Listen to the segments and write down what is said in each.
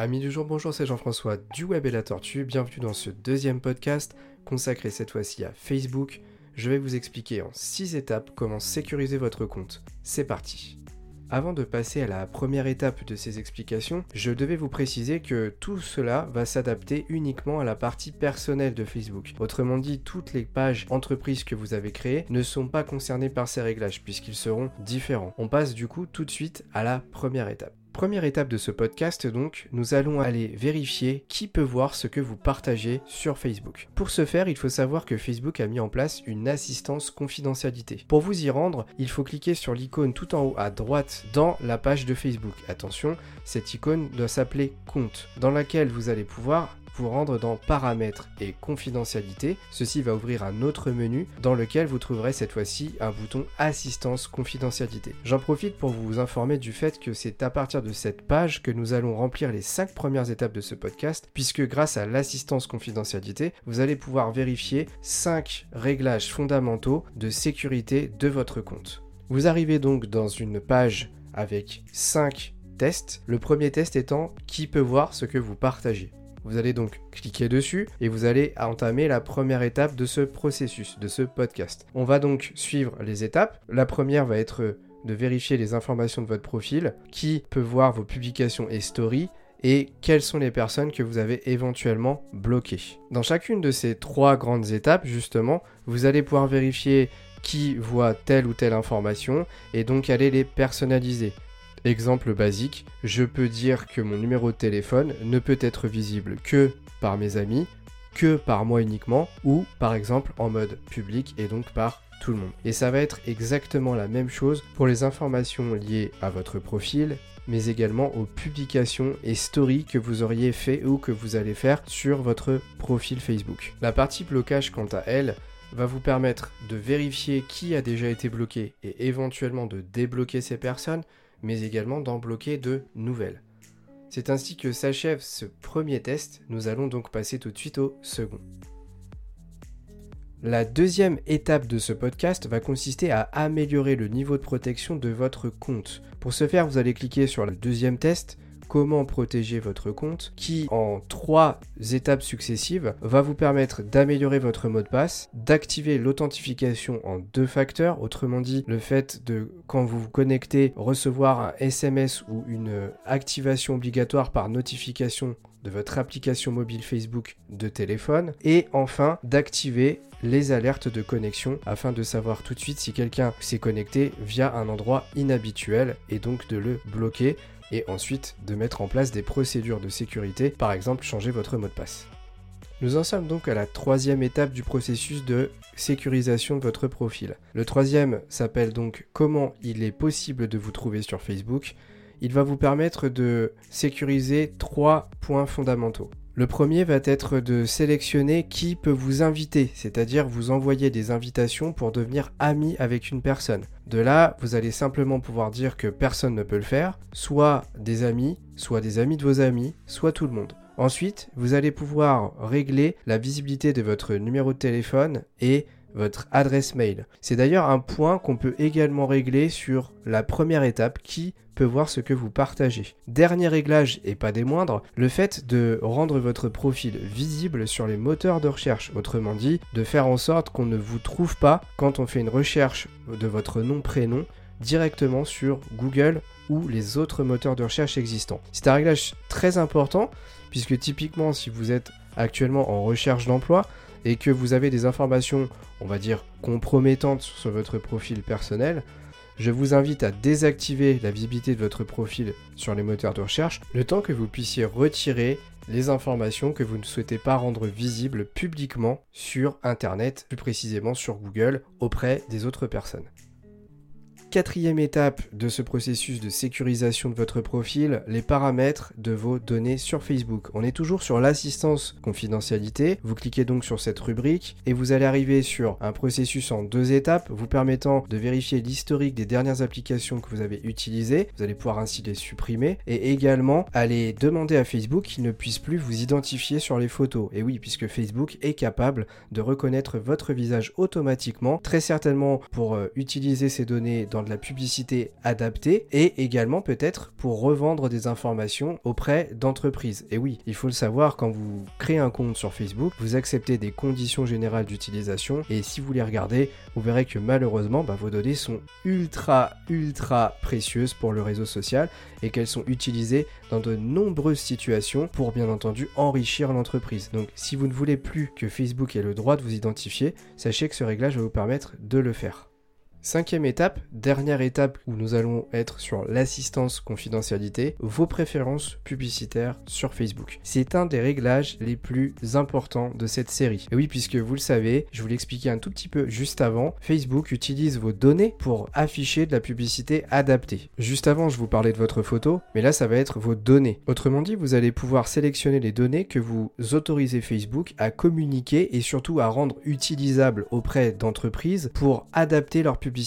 Amis du jour, bonjour, c'est Jean-François du Web et la Tortue. Bienvenue dans ce deuxième podcast consacré cette fois-ci à Facebook. Je vais vous expliquer en 6 étapes comment sécuriser votre compte. C'est parti. Avant de passer à la première étape de ces explications, je devais vous préciser que tout cela va s'adapter uniquement à la partie personnelle de Facebook. Autrement dit, toutes les pages entreprises que vous avez créées ne sont pas concernées par ces réglages puisqu'ils seront différents. On passe du coup tout de suite à la première étape. Première étape de ce podcast donc, nous allons aller vérifier qui peut voir ce que vous partagez sur Facebook. Pour ce faire, il faut savoir que Facebook a mis en place une assistance confidentialité. Pour vous y rendre, il faut cliquer sur l'icône tout en haut à droite dans la page de Facebook. Attention, cette icône doit s'appeler compte, dans laquelle vous allez pouvoir rendre dans Paramètres et Confidentialité. Ceci va ouvrir un autre menu dans lequel vous trouverez cette fois-ci un bouton Assistance Confidentialité. J'en profite pour vous informer du fait que c'est à partir de cette page que nous allons remplir les 5 premières étapes de ce podcast, puisque grâce à l'assistance confidentialité, vous allez pouvoir vérifier 5 réglages fondamentaux de sécurité de votre compte. Vous arrivez donc dans une page avec 5 tests. Le premier test étant qui peut voir ce que vous partagez. Vous allez donc cliquer dessus et vous allez entamer la première étape de ce processus, de ce podcast. On va donc suivre les étapes. La première va être de vérifier les informations de votre profil, qui peut voir vos publications et stories, et quelles sont les personnes que vous avez éventuellement bloquées. Dans chacune de ces trois grandes étapes, justement, vous allez pouvoir vérifier qui voit telle ou telle information et donc aller les personnaliser. Exemple basique, je peux dire que mon numéro de téléphone ne peut être visible que par mes amis, que par moi uniquement, ou par exemple en mode public et donc par tout le monde. Et ça va être exactement la même chose pour les informations liées à votre profil, mais également aux publications et stories que vous auriez fait ou que vous allez faire sur votre profil Facebook. La partie blocage, quant à elle, va vous permettre de vérifier qui a déjà été bloqué et éventuellement de débloquer ces personnes, mais également d'en bloquer de nouvelles. C'est ainsi que s'achève ce premier test, nous allons donc passer tout de suite au second. La deuxième étape de ce podcast va consister à améliorer le niveau de protection de votre compte. Pour ce faire, vous allez cliquer sur le deuxième test, comment protéger votre compte, qui en trois étapes successives va vous permettre d'améliorer votre mot de passe, d'activer l'authentification en deux facteurs, autrement dit le fait de quand vous vous connectez recevoir un SMS ou une activation obligatoire par notification de votre application mobile Facebook de téléphone et enfin d'activer les alertes de connexion afin de savoir tout de suite si quelqu'un s'est connecté via un endroit inhabituel et donc de le bloquer et ensuite de mettre en place des procédures de sécurité, par exemple changer votre mot de passe. Nous en sommes donc à la troisième étape du processus de sécurisation de votre profil. Le troisième s'appelle donc comment il est possible de vous trouver sur Facebook. Il va vous permettre de sécuriser trois points fondamentaux. Le premier va être de sélectionner qui peut vous inviter, c'est-à-dire vous envoyer des invitations pour devenir ami avec une personne. De là, vous allez simplement pouvoir dire que personne ne peut le faire, soit des amis, soit des amis de vos amis, soit tout le monde. Ensuite, vous allez pouvoir régler la visibilité de votre numéro de téléphone et votre adresse mail. C'est d'ailleurs un point qu'on peut également régler sur la première étape qui peut voir ce que vous partagez. Dernier réglage et pas des moindres, le fait de rendre votre profil visible sur les moteurs de recherche. Autrement dit, de faire en sorte qu'on ne vous trouve pas quand on fait une recherche de votre nom prénom directement sur Google ou les autres moteurs de recherche existants. C'est un réglage très important puisque typiquement si vous êtes actuellement en recherche d'emploi, et que vous avez des informations, on va dire, compromettantes sur votre profil personnel, je vous invite à désactiver la visibilité de votre profil sur les moteurs de recherche, le temps que vous puissiez retirer les informations que vous ne souhaitez pas rendre visibles publiquement sur Internet, plus précisément sur Google, auprès des autres personnes. Quatrième étape de ce processus de sécurisation de votre profil, les paramètres de vos données sur Facebook. On est toujours sur l'assistance confidentialité. Vous cliquez donc sur cette rubrique et vous allez arriver sur un processus en deux étapes vous permettant de vérifier l'historique des dernières applications que vous avez utilisées. Vous allez pouvoir ainsi les supprimer et également aller demander à Facebook qu'il ne puisse plus vous identifier sur les photos. Et oui, puisque Facebook est capable de reconnaître votre visage automatiquement, très certainement pour euh, utiliser ces données dans de la publicité adaptée et également peut-être pour revendre des informations auprès d'entreprises. Et oui, il faut le savoir, quand vous créez un compte sur Facebook, vous acceptez des conditions générales d'utilisation et si vous les regardez, vous verrez que malheureusement, bah, vos données sont ultra, ultra précieuses pour le réseau social et qu'elles sont utilisées dans de nombreuses situations pour bien entendu enrichir l'entreprise. Donc si vous ne voulez plus que Facebook ait le droit de vous identifier, sachez que ce réglage va vous permettre de le faire. Cinquième étape, dernière étape où nous allons être sur l'assistance confidentialité, vos préférences publicitaires sur Facebook. C'est un des réglages les plus importants de cette série. Et oui, puisque vous le savez, je vous l'expliquais un tout petit peu juste avant, Facebook utilise vos données pour afficher de la publicité adaptée. Juste avant, je vous parlais de votre photo, mais là, ça va être vos données. Autrement dit, vous allez pouvoir sélectionner les données que vous autorisez Facebook à communiquer et surtout à rendre utilisables auprès d'entreprises pour adapter leur publicité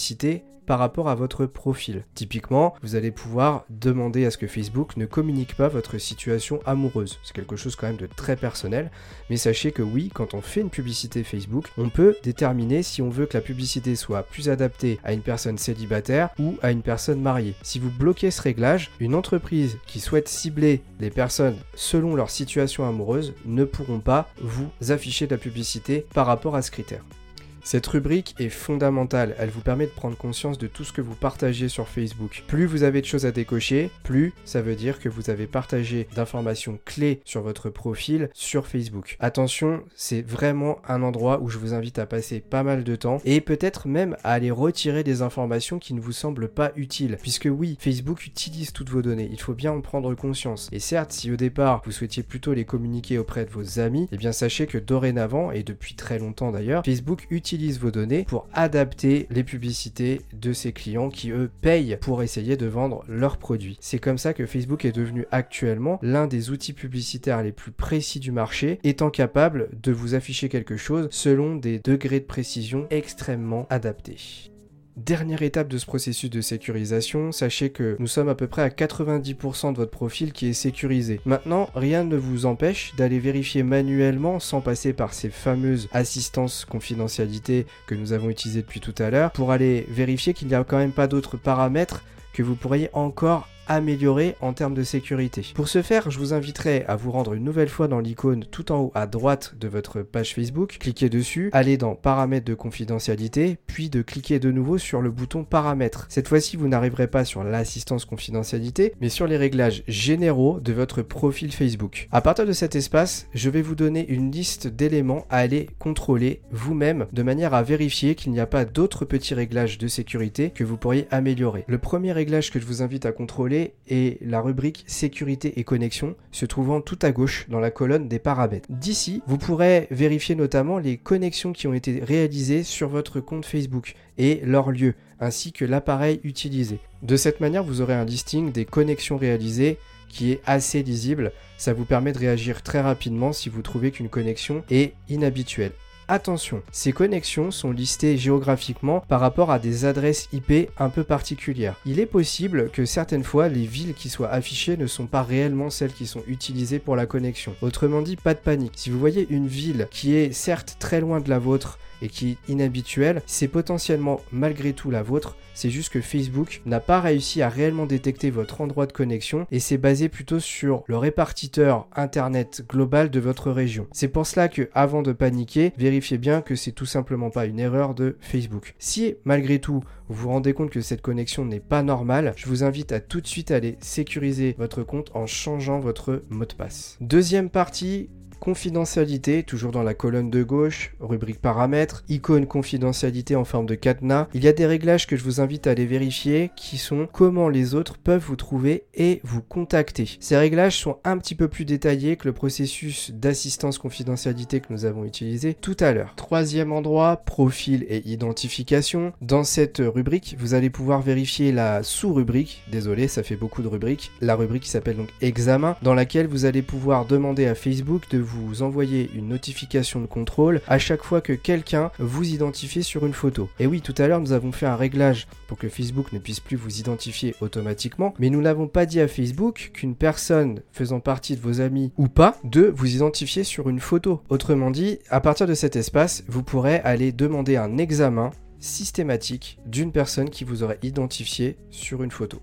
par rapport à votre profil. Typiquement, vous allez pouvoir demander à ce que Facebook ne communique pas votre situation amoureuse. C'est quelque chose quand même de très personnel, mais sachez que oui, quand on fait une publicité Facebook, on peut déterminer si on veut que la publicité soit plus adaptée à une personne célibataire ou à une personne mariée. Si vous bloquez ce réglage, une entreprise qui souhaite cibler les personnes selon leur situation amoureuse ne pourront pas vous afficher de la publicité par rapport à ce critère. Cette rubrique est fondamentale, elle vous permet de prendre conscience de tout ce que vous partagez sur Facebook. Plus vous avez de choses à décocher, plus ça veut dire que vous avez partagé d'informations clés sur votre profil sur Facebook. Attention, c'est vraiment un endroit où je vous invite à passer pas mal de temps et peut-être même à aller retirer des informations qui ne vous semblent pas utiles. Puisque oui, Facebook utilise toutes vos données, il faut bien en prendre conscience. Et certes, si au départ vous souhaitiez plutôt les communiquer auprès de vos amis, eh bien sachez que dorénavant, et depuis très longtemps d'ailleurs, Facebook utilise utilise vos données pour adapter les publicités de ses clients qui eux payent pour essayer de vendre leurs produits. C'est comme ça que Facebook est devenu actuellement l'un des outils publicitaires les plus précis du marché, étant capable de vous afficher quelque chose selon des degrés de précision extrêmement adaptés. Dernière étape de ce processus de sécurisation, sachez que nous sommes à peu près à 90% de votre profil qui est sécurisé. Maintenant, rien ne vous empêche d'aller vérifier manuellement sans passer par ces fameuses assistances confidentialité que nous avons utilisées depuis tout à l'heure pour aller vérifier qu'il n'y a quand même pas d'autres paramètres que vous pourriez encore améliorer en termes de sécurité. Pour ce faire, je vous inviterai à vous rendre une nouvelle fois dans l'icône tout en haut à droite de votre page Facebook, cliquez dessus, allez dans paramètres de confidentialité, puis de cliquer de nouveau sur le bouton paramètres. Cette fois-ci, vous n'arriverez pas sur l'assistance confidentialité, mais sur les réglages généraux de votre profil Facebook. À partir de cet espace, je vais vous donner une liste d'éléments à aller contrôler vous-même de manière à vérifier qu'il n'y a pas d'autres petits réglages de sécurité que vous pourriez améliorer. Le premier réglage que je vous invite à contrôler et la rubrique sécurité et connexion se trouvant tout à gauche dans la colonne des paramètres. D'ici, vous pourrez vérifier notamment les connexions qui ont été réalisées sur votre compte Facebook et leur lieu, ainsi que l'appareil utilisé. De cette manière, vous aurez un listing des connexions réalisées qui est assez lisible. Ça vous permet de réagir très rapidement si vous trouvez qu'une connexion est inhabituelle. Attention, ces connexions sont listées géographiquement par rapport à des adresses IP un peu particulières. Il est possible que certaines fois les villes qui soient affichées ne sont pas réellement celles qui sont utilisées pour la connexion. Autrement dit, pas de panique. Si vous voyez une ville qui est certes très loin de la vôtre, et qui est inhabituel, c'est potentiellement malgré tout la vôtre. C'est juste que Facebook n'a pas réussi à réellement détecter votre endroit de connexion et c'est basé plutôt sur le répartiteur internet global de votre région. C'est pour cela que avant de paniquer, vérifiez bien que c'est tout simplement pas une erreur de Facebook. Si malgré tout vous vous rendez compte que cette connexion n'est pas normale, je vous invite à tout de suite aller sécuriser votre compte en changeant votre mot de passe. Deuxième partie, confidentialité, toujours dans la colonne de gauche, rubrique paramètres, icône confidentialité en forme de cadenas. Il y a des réglages que je vous invite à aller vérifier qui sont comment les autres peuvent vous trouver et vous contacter. Ces réglages sont un petit peu plus détaillés que le processus d'assistance confidentialité que nous avons utilisé tout à l'heure. Troisième endroit, profil et identification. Dans cette rubrique, vous allez pouvoir vérifier la sous-rubrique, désolé, ça fait beaucoup de rubriques, la rubrique qui s'appelle donc examen, dans laquelle vous allez pouvoir demander à Facebook de vous vous envoyer une notification de contrôle à chaque fois que quelqu'un vous identifie sur une photo. Et oui, tout à l'heure, nous avons fait un réglage pour que Facebook ne puisse plus vous identifier automatiquement, mais nous n'avons pas dit à Facebook qu'une personne faisant partie de vos amis ou pas de vous identifier sur une photo. Autrement dit, à partir de cet espace, vous pourrez aller demander un examen systématique d'une personne qui vous aurait identifié sur une photo.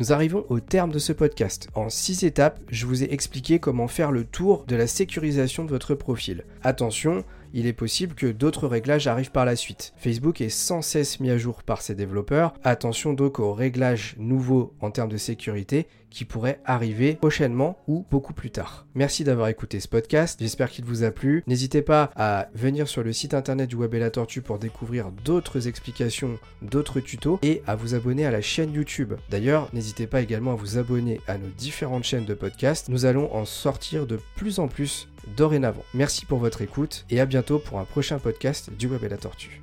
Nous arrivons au terme de ce podcast. En 6 étapes, je vous ai expliqué comment faire le tour de la sécurisation de votre profil. Attention, il est possible que d'autres réglages arrivent par la suite. Facebook est sans cesse mis à jour par ses développeurs. Attention donc aux réglages nouveaux en termes de sécurité qui pourraient arriver prochainement ou beaucoup plus tard. Merci d'avoir écouté ce podcast, j'espère qu'il vous a plu. N'hésitez pas à venir sur le site internet du Web et la Tortue pour découvrir d'autres explications, d'autres tutos et à vous abonner à la chaîne YouTube. D'ailleurs, n'hésitez pas également à vous abonner à nos différentes chaînes de podcast. Nous allons en sortir de plus en plus dorénavant. Merci pour votre écoute et à bientôt pour un prochain podcast du Web et la Tortue.